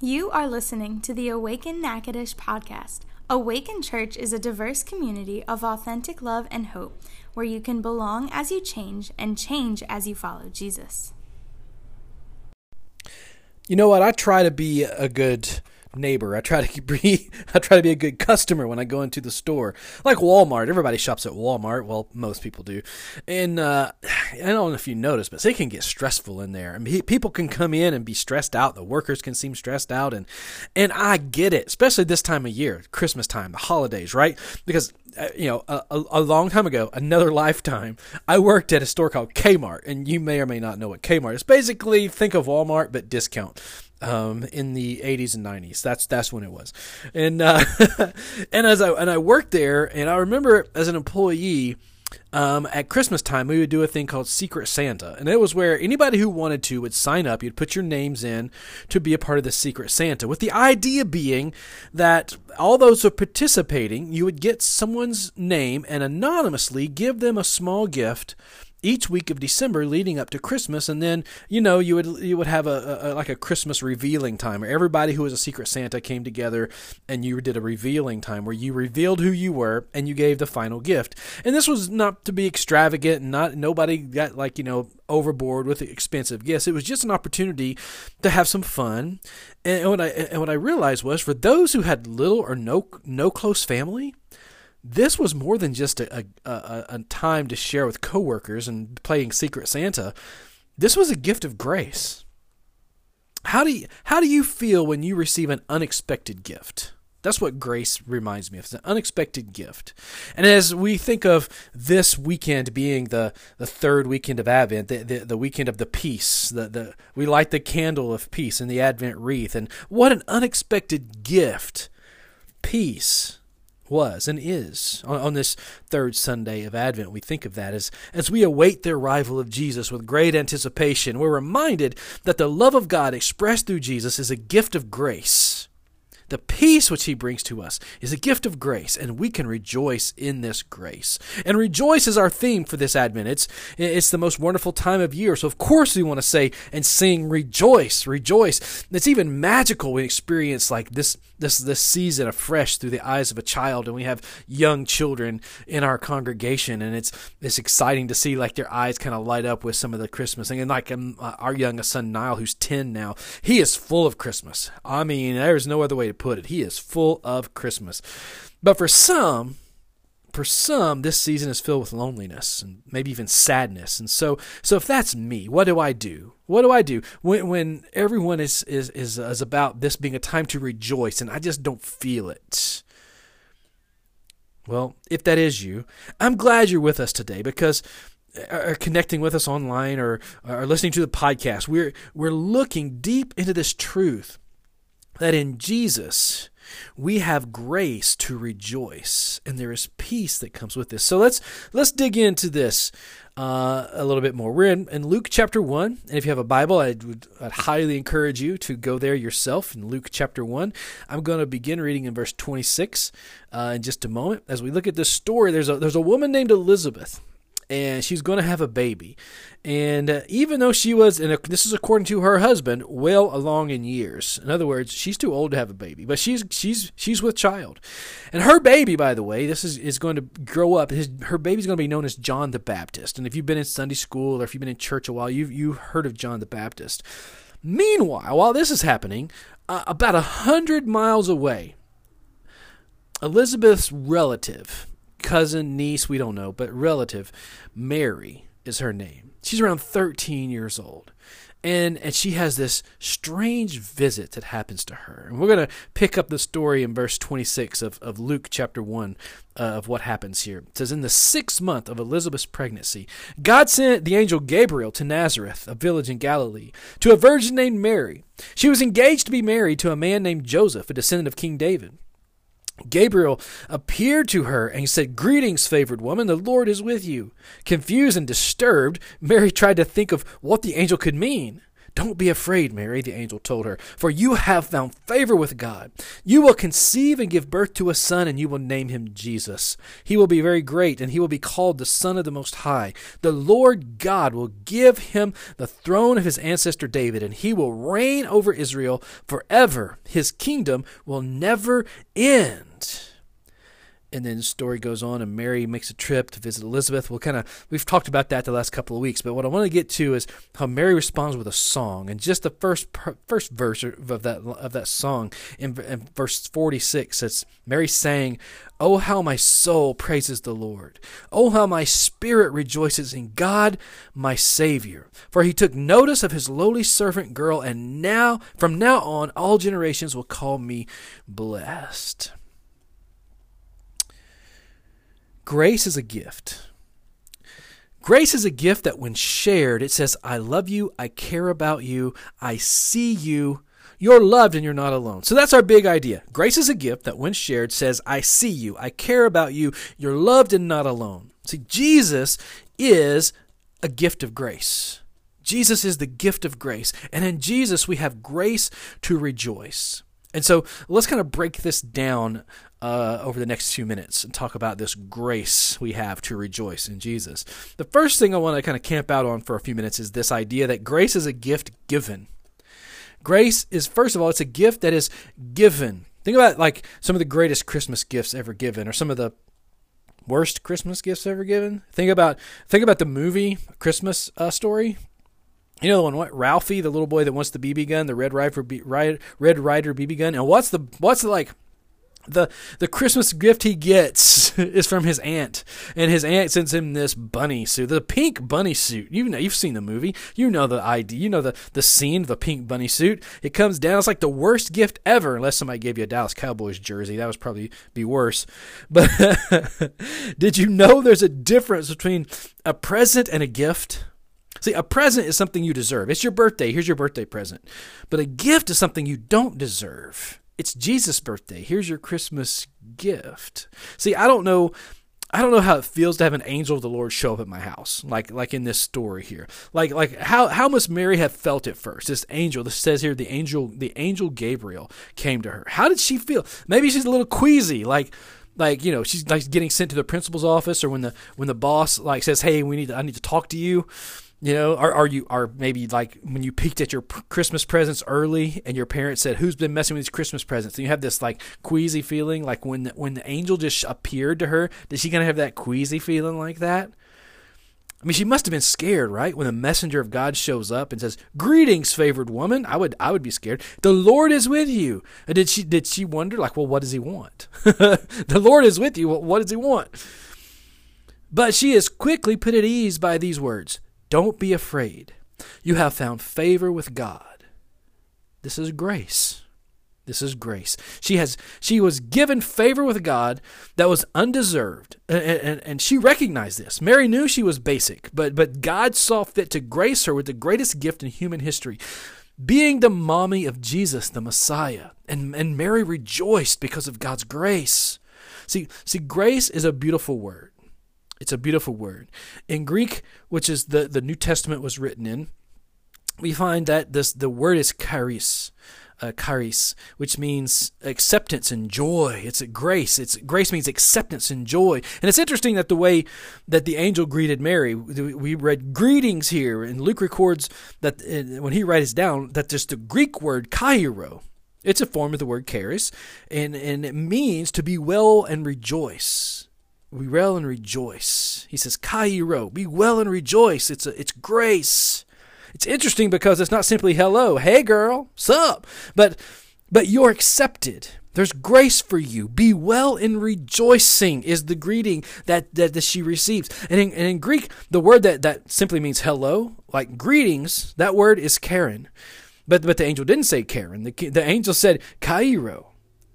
You are listening to the Awaken Natchitoches podcast. Awaken Church is a diverse community of authentic love and hope where you can belong as you change and change as you follow Jesus. You know what? I try to be a good neighbor. I try to be I try to be a good customer when I go into the store. Like Walmart, everybody shops at Walmart. Well, most people do. And uh, I don't know if you notice, but it can get stressful in there. I mean, people can come in and be stressed out. The workers can seem stressed out, and and I get it, especially this time of year, Christmas time, the holidays, right? Because uh, you know, a, a, long time ago, another lifetime, I worked at a store called Kmart, and you may or may not know what Kmart is. Basically, think of Walmart but discount um, in the 80s and 90s. That's that's when it was, and uh, and as I and I worked there, and I remember as an employee. Um, at Christmas time, we would do a thing called Secret Santa, and it was where anybody who wanted to would sign up. You'd put your names in to be a part of the Secret Santa, with the idea being that all those who are participating, you would get someone's name and anonymously give them a small gift each week of December leading up to Christmas, and then you know you would you would have a, a, like a Christmas revealing time where everybody who was a Secret Santa came together, and you did a revealing time where you revealed who you were and you gave the final gift. And this was not to be extravagant, and not nobody got like you know overboard with expensive gifts. It was just an opportunity to have some fun. And what I and what I realized was for those who had little or no no close family this was more than just a, a, a, time to share with coworkers and playing Secret Santa. This was a gift of grace. How do you, how do you feel when you receive an unexpected gift? That's what grace reminds me of. It's an unexpected gift. And as we think of this weekend being the, the third weekend of Advent, the, the, the weekend of the peace, the, the, we light the candle of peace in the Advent wreath. And what an unexpected gift peace was and is on, on, this third Sunday of Advent. We think of that as, as we await the arrival of Jesus with great anticipation. We're reminded that the love of God expressed through Jesus is a gift of grace. The peace which he brings to us is a gift of grace, and we can rejoice in this grace. And rejoice is our theme for this Advent. It's, it's the most wonderful time of year, so of course we want to say and sing rejoice, rejoice. It's even magical when we experience like this, this, this season afresh through the eyes of a child, and we have young children in our congregation, and it's, it's exciting to see like their eyes kind of light up with some of the Christmas thing. And like um, our youngest son, Niall, who's 10 now, he is full of Christmas. I mean, there's no other way to put it. He is full of Christmas. But for some, for some, this season is filled with loneliness and maybe even sadness. And so, so if that's me, what do I do? What do I do when, when everyone is, is, is, is about this being a time to rejoice and I just don't feel it? Well, if that is you, I'm glad you're with us today because are connecting with us online or are listening to the podcast. We're we're looking deep into this truth that in Jesus we have grace to rejoice and there is peace that comes with this. So let's let's dig into this uh, a little bit more. We're in, in luke chapter 1 and if you have a bible i would I'd highly encourage you to go there yourself in luke chapter 1 i'm going to begin reading in verse 26 uh, in just a moment. As we look at this story there's a there's a woman named elizabeth and she's going to have a baby. And uh, even though she was, and this is according to her husband, well along in years. In other words, she's too old to have a baby, but she's she's she's with child. And her baby, by the way, this is is going to grow up. His, her baby's going to be known as John the Baptist. And if you've been in Sunday school or if you've been in church a while, you've you've heard of John the Baptist. Meanwhile, while this is happening, uh, about a hundred miles away, Elizabeth's relative cousin, niece, we don't know, but relative, Mary is her name. She's around 13 years old. And, and she has this strange visit that happens to her. And we're going to pick up the story in verse 26 of, of Luke chapter 1 uh, of what happens here. It says, In the sixth month of Elizabeth's pregnancy, God sent the angel Gabriel to Nazareth, a village in Galilee, to a virgin named Mary. She was engaged to be married to a man named Joseph, a descendant of King David. Gabriel appeared to her and said, Greetings, favored woman, the Lord is with you. Confused and disturbed, Mary tried to think of what the angel could mean. Don't be afraid, Mary, the angel told her, for you have found favor with God. You will conceive and give birth to a son, and you will name him Jesus. He will be very great, and he will be called the Son of the Most High. The Lord God will give him the throne of his ancestor David, and he will reign over Israel forever. His kingdom will never end and then the story goes on and mary makes a trip to visit elizabeth. We'll kind of we've talked about that the last couple of weeks but what i want to get to is how mary responds with a song. And just the first first verse of that of that song in, in verse 46 it's mary saying oh how my soul praises the lord. Oh how my spirit rejoices in god my savior. For he took notice of his lowly servant girl and now from now on all generations will call me blessed Grace is a gift. Grace is a gift that when shared, it says, I love you, I care about you, I see you, you're loved and you're not alone. So that's our big idea. Grace is a gift that when shared says, I see you, I care about you, you're loved and not alone. See, Jesus is a gift of grace. Jesus is the gift of grace. And in Jesus, we have grace to rejoice. And so let's kind of break this down uh, over the next few minutes and talk about this grace we have to rejoice in Jesus. The first thing I want to kind of camp out on for a few minutes is this idea that grace is a gift given. Grace is, first of all, it's a gift that is given. Think about like some of the greatest Christmas gifts ever given, or some of the worst Christmas gifts ever given. Think about think about the movie Christmas uh, Story. You know the one, what Ralphie, the little boy that wants the BB gun, the Red Ryder, Red Ryder BB gun, and what's the what's the like the the Christmas gift he gets is from his aunt, and his aunt sends him this bunny suit, the pink bunny suit. You know, you've seen the movie, you know the idea, you know the the scene the pink bunny suit. It comes down, it's like the worst gift ever, unless somebody gave you a Dallas Cowboys jersey. That was probably be worse. But did you know there's a difference between a present and a gift? See, a present is something you deserve. It's your birthday. Here's your birthday present. But a gift is something you don't deserve it's Jesus' birthday. Here's your Christmas gift. See, I don't know I don't know how it feels to have an angel of the Lord show up at my house, like like in this story here. Like like how how must Mary have felt at first? This angel, this says here, the angel the angel Gabriel came to her. How did she feel? Maybe she's a little queasy, like like you know she's like getting sent to the principal's office, or when the when the boss like says, "Hey, we need to, I need to talk to you." You know, are, are you are maybe like when you peeked at your Christmas presents early and your parents said, "Who's been messing with these Christmas presents?" And you have this like queasy feeling, like when the, when the angel just appeared to her, did she kind of have that queasy feeling like that? I mean, she must have been scared, right? When the messenger of God shows up and says, "Greetings, favored woman," I would I would be scared. The Lord is with you. Did she did she wonder like, well, what does he want? the Lord is with you. what does he want? But she is quickly put at ease by these words. Don't be afraid. You have found favor with God. This is grace. This is grace. She has she was given favor with God that was undeserved. And, and, and, she recognized this. Mary knew she was basic, but but God saw fit to grace her with the greatest gift in human history, being the mommy of Jesus, the Messiah. And, and Mary rejoiced because of God's grace. See, see, grace is a beautiful word. It's a beautiful word. In Greek, which is the, the New Testament was written in, we find that this the word is charis, uh, charis, which means acceptance and joy. It's a grace. It's grace means acceptance and joy. And it's interesting that the way that the angel greeted Mary, we read greetings here, and Luke records that when he writes down that just the Greek word kairo. It's a form of the word charis, and and it means to be well and rejoice we well and rejoice. He says, Kairo, be well and rejoice. It's a, it's grace. It's interesting because it's not simply hello, hey girl, sup, but but you're accepted. There's grace for you. Be well in rejoicing is the greeting that, that, that she receives. And in, and in Greek, the word that, that simply means hello, like greetings, that word is Karen. But, but the angel didn't say Karen. The, the angel said Kairo.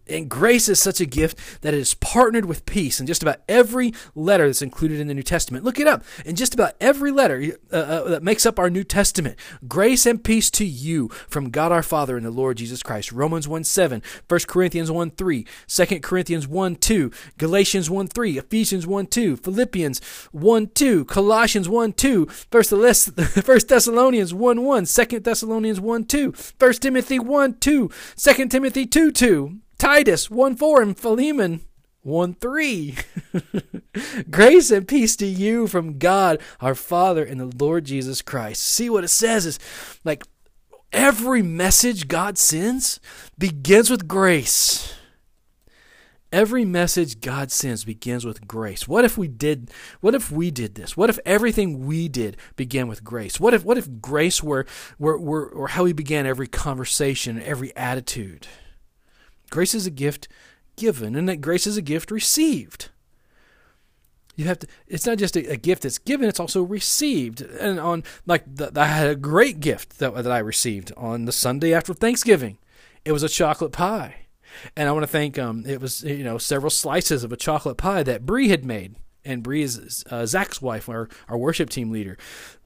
And grace is such a gift that it is partnered with peace in just about every letter that's included in the New Testament. Look it up. In just about every letter uh, uh, that makes up our New Testament, grace and peace to you from God our Father and the Lord Jesus Christ. Romans 1 7, 1 Corinthians 1 3, 2 Corinthians 1 2, Galatians 1 3, Ephesians 1 2, Philippians 1 2, Colossians 1 2, 1 Thessalonians 1 1, 2 Thessalonians 1 2, 1 Timothy 1 2, 2 Timothy 2 2. Titus 1 4 and Philemon 1 3. Grace and peace to you from God our Father and the Lord Jesus Christ. See what it says is like every message God sends begins with grace. Every message God sends begins with grace. What if we did what if we did this? What if everything we did began with grace? What if what if grace were were, were or how we began every conversation, every attitude? Grace is a gift given, and that grace is a gift received. You have to. It's not just a, a gift that's given; it's also received. And on like the, I had a great gift that that I received on the Sunday after Thanksgiving. It was a chocolate pie, and I want to thank um. It was you know several slices of a chocolate pie that Bree had made and Bree's uh, Zach's wife, our, our worship team leader,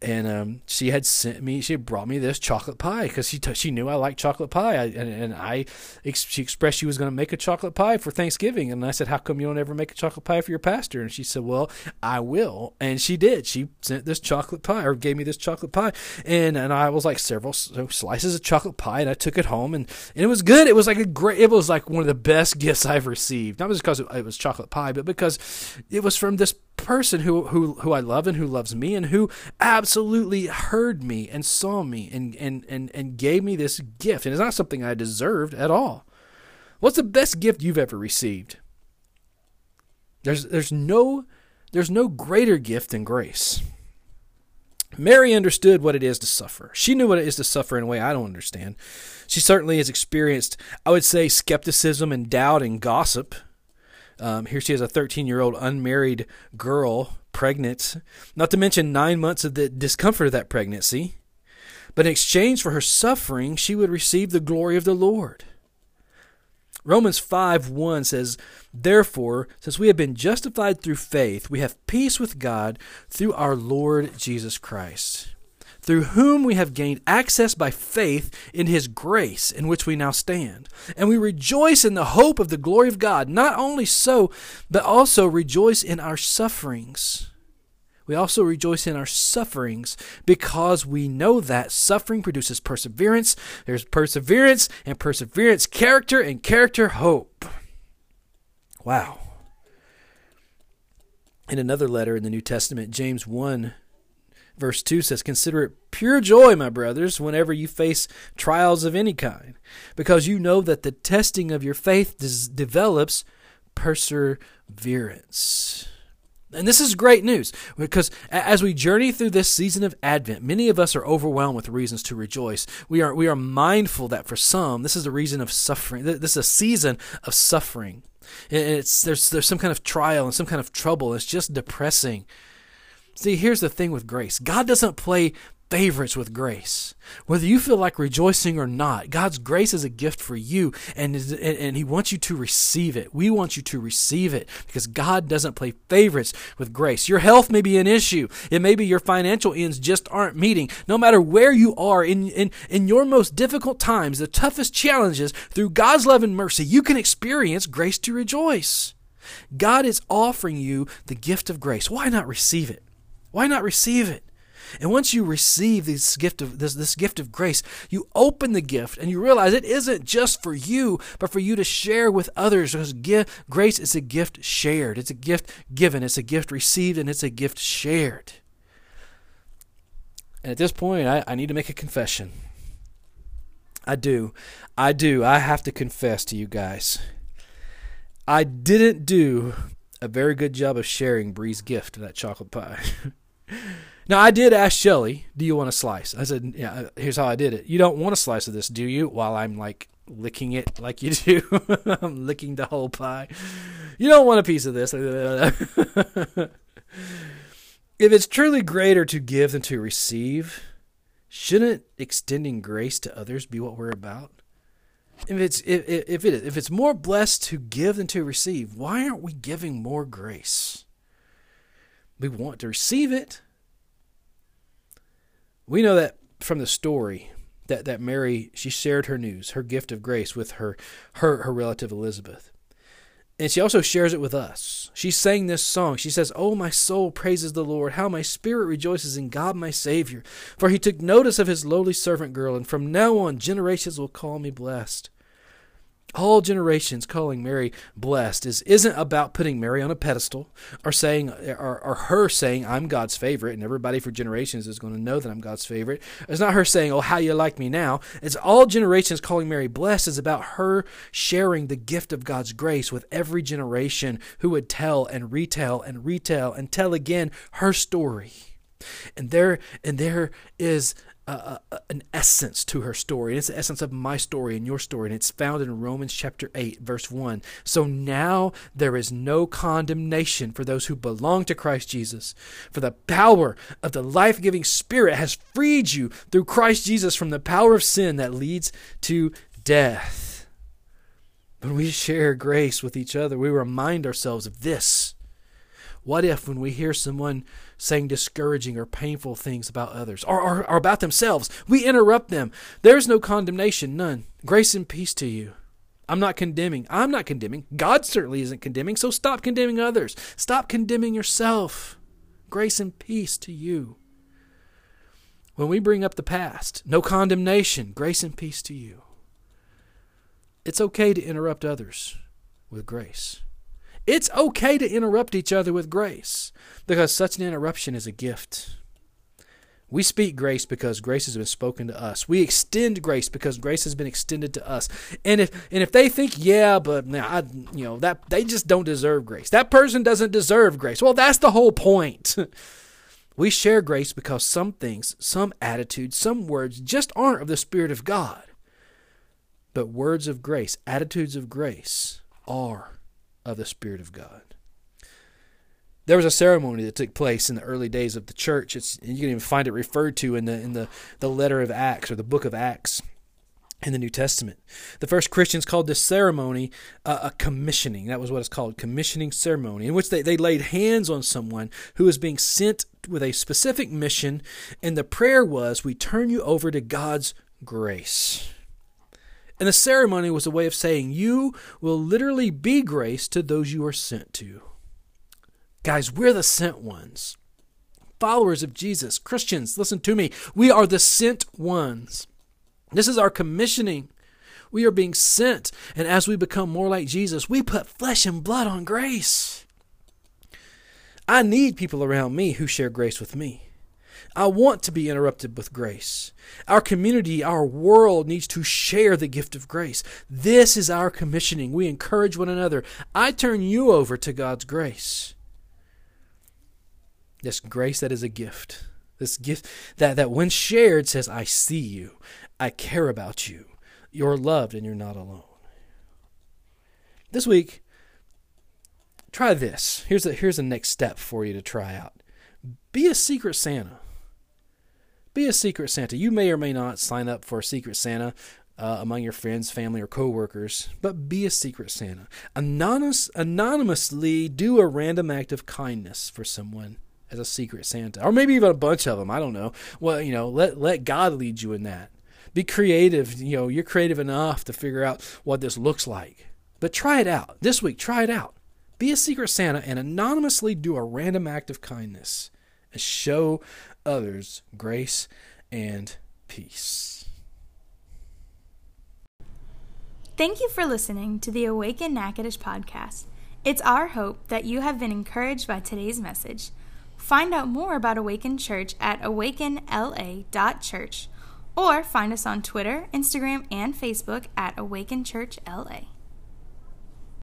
and um, she had sent me, she had brought me this chocolate pie because she t- she knew I liked chocolate pie, I, and and I ex- she expressed she was going to make a chocolate pie for Thanksgiving, and I said, how come you don't ever make a chocolate pie for your pastor? And she said, well, I will, and she did. She sent this chocolate pie or gave me this chocolate pie, and and I was like several slices of chocolate pie, and I took it home, and, and it was good. It was like a great, it was like one of the best gifts I've received, not just because it, was chocolate pie, but because it was from this person who, who, who I love and who loves me and who absolutely heard me and saw me and, and, and, and gave me this gift. And it's not something I deserved at all. What's the best gift you've ever received? There's, there's, no, there's no greater gift than grace. Mary understood what it is to suffer. She knew what it is to suffer in a way I don't understand. She certainly has experienced, I would say, skepticism and doubt and gossip. Um, here she is, a 13 year old unmarried girl, pregnant, not to mention nine months of the discomfort of that pregnancy. But in exchange for her suffering, she would receive the glory of the Lord. Romans 5 1 says, Therefore, since we have been justified through faith, we have peace with God through our Lord Jesus Christ through whom we have gained access by faith in his grace in which we now stand. And we rejoice in the hope of the glory of God. Not only so, but also rejoice in our sufferings. We also rejoice in our sufferings because we know that suffering produces perseverance. There's perseverance, and perseverance, character, and character, hope. Wow. In another letter in the New Testament, James 1 Verse 2 says, Consider it pure joy, my brothers, whenever you face trials of any kind, because you know that the testing of your faith des- develops perseverance. And this is great news because as we journey through this season of Advent, many of us are overwhelmed with reasons to rejoice. We are, we are mindful that for some, this is a reason of suffering. This is a season of suffering. It's, there's, there's some kind of trial and some kind of trouble. It's just depressing. See, here's the thing with grace God doesn't play favorites with grace. Whether you feel like rejoicing or not, God's grace is a gift for you, and, and He wants you to receive it. We want you to receive it because God doesn't play favorites with grace. Your health may be an issue. It may be your financial ends just aren't meeting. No matter where you are in, in, in your most difficult times, the toughest challenges, through God's love and mercy, you can experience grace to rejoice. God is offering you the gift of grace. Why not receive it? Why not receive it? And once you receive this gift of this, this gift of grace, you open the gift and you realize it isn't just for you, but for you to share with others. Because give, grace is a gift shared. It's a gift given. It's a gift received, and it's a gift shared. And at this point, I, I need to make a confession. I do. I do. I have to confess to you guys. I didn't do a very good job of sharing Bree's gift of that chocolate pie. Now I did ask Shelly, "Do you want a slice?" I said, "Yeah." Uh, here's how I did it. You don't want a slice of this, do you? While I'm like licking it like you do, I'm licking the whole pie. You don't want a piece of this. if it's truly greater to give than to receive, shouldn't extending grace to others be what we're about? if it's if, if it if it's more blessed to give than to receive, why aren't we giving more grace? We want to receive it. We know that from the story that, that Mary she shared her news, her gift of grace with her her, her relative Elizabeth. And she also shares it with us. She sang this song. She says, Oh, my soul praises the Lord. How my spirit rejoices in God my Savior. For he took notice of his lowly servant girl, and from now on generations will call me blessed all generations calling Mary blessed is isn't about putting Mary on a pedestal or saying or, or her saying I'm God's favorite and everybody for generations is going to know that I'm God's favorite. It's not her saying, "Oh, how you like me now." It's all generations calling Mary blessed is about her sharing the gift of God's grace with every generation who would tell and retell and retell and tell again her story. And there and there is a, an essence to her story. And It's the essence of my story and your story, and it's found in Romans chapter 8, verse 1. So now there is no condemnation for those who belong to Christ Jesus. For the power of the life giving Spirit has freed you through Christ Jesus from the power of sin that leads to death. When we share grace with each other, we remind ourselves of this. What if, when we hear someone saying discouraging or painful things about others or, or, or about themselves. We interrupt them. There's no condemnation, none. Grace and peace to you. I'm not condemning. I'm not condemning. God certainly isn't condemning, so stop condemning others. Stop condemning yourself. Grace and peace to you. When we bring up the past, no condemnation, grace and peace to you. It's okay to interrupt others with grace. It's okay to interrupt each other with grace because such an interruption is a gift. We speak grace because grace has been spoken to us. We extend grace because grace has been extended to us. And if and if they think, yeah, but now I, you know that they just don't deserve grace. That person doesn't deserve grace. Well, that's the whole point. we share grace because some things, some attitudes, some words just aren't of the Spirit of God. But words of grace, attitudes of grace, are of the Spirit of God. There was a ceremony that took place in the early days of the church. It's, you can even find it referred to in the in the, the letter of Acts or the book of Acts in the New Testament. The first Christians called this ceremony uh, a commissioning. That was what it's called, commissioning ceremony, in which they, they laid hands on someone who was being sent with a specific mission, and the prayer was, We turn you over to God's grace. And the ceremony was a way of saying, You will literally be grace to those you are sent to. Guys, we're the sent ones. Followers of Jesus, Christians, listen to me. We are the sent ones. This is our commissioning. We are being sent. And as we become more like Jesus, we put flesh and blood on grace. I need people around me who share grace with me. I want to be interrupted with grace. Our community, our world needs to share the gift of grace. This is our commissioning. We encourage one another. I turn you over to God's grace. This grace that is a gift. This gift that, that when shared says, I see you. I care about you. You're loved and you're not alone. This week, try this. Here's a, here's the next step for you to try out. Be a secret Santa. Be a secret Santa. You may or may not sign up for a secret Santa uh, among your friends, family, or coworkers, but be a secret Santa. Anonymous, anonymously do a random act of kindness for someone as a secret Santa, or maybe even a bunch of them. I don't know. Well, you know, let let God lead you in that. Be creative. You know, you're creative enough to figure out what this looks like. But try it out this week. Try it out. Be a secret Santa and anonymously do a random act of kindness show others grace and peace. Thank you for listening to the Awaken Natchitoches podcast. It's our hope that you have been encouraged by today's message. Find out more about Awaken Church at awakenla.church or find us on Twitter, Instagram, and Facebook at Awaken Church LA.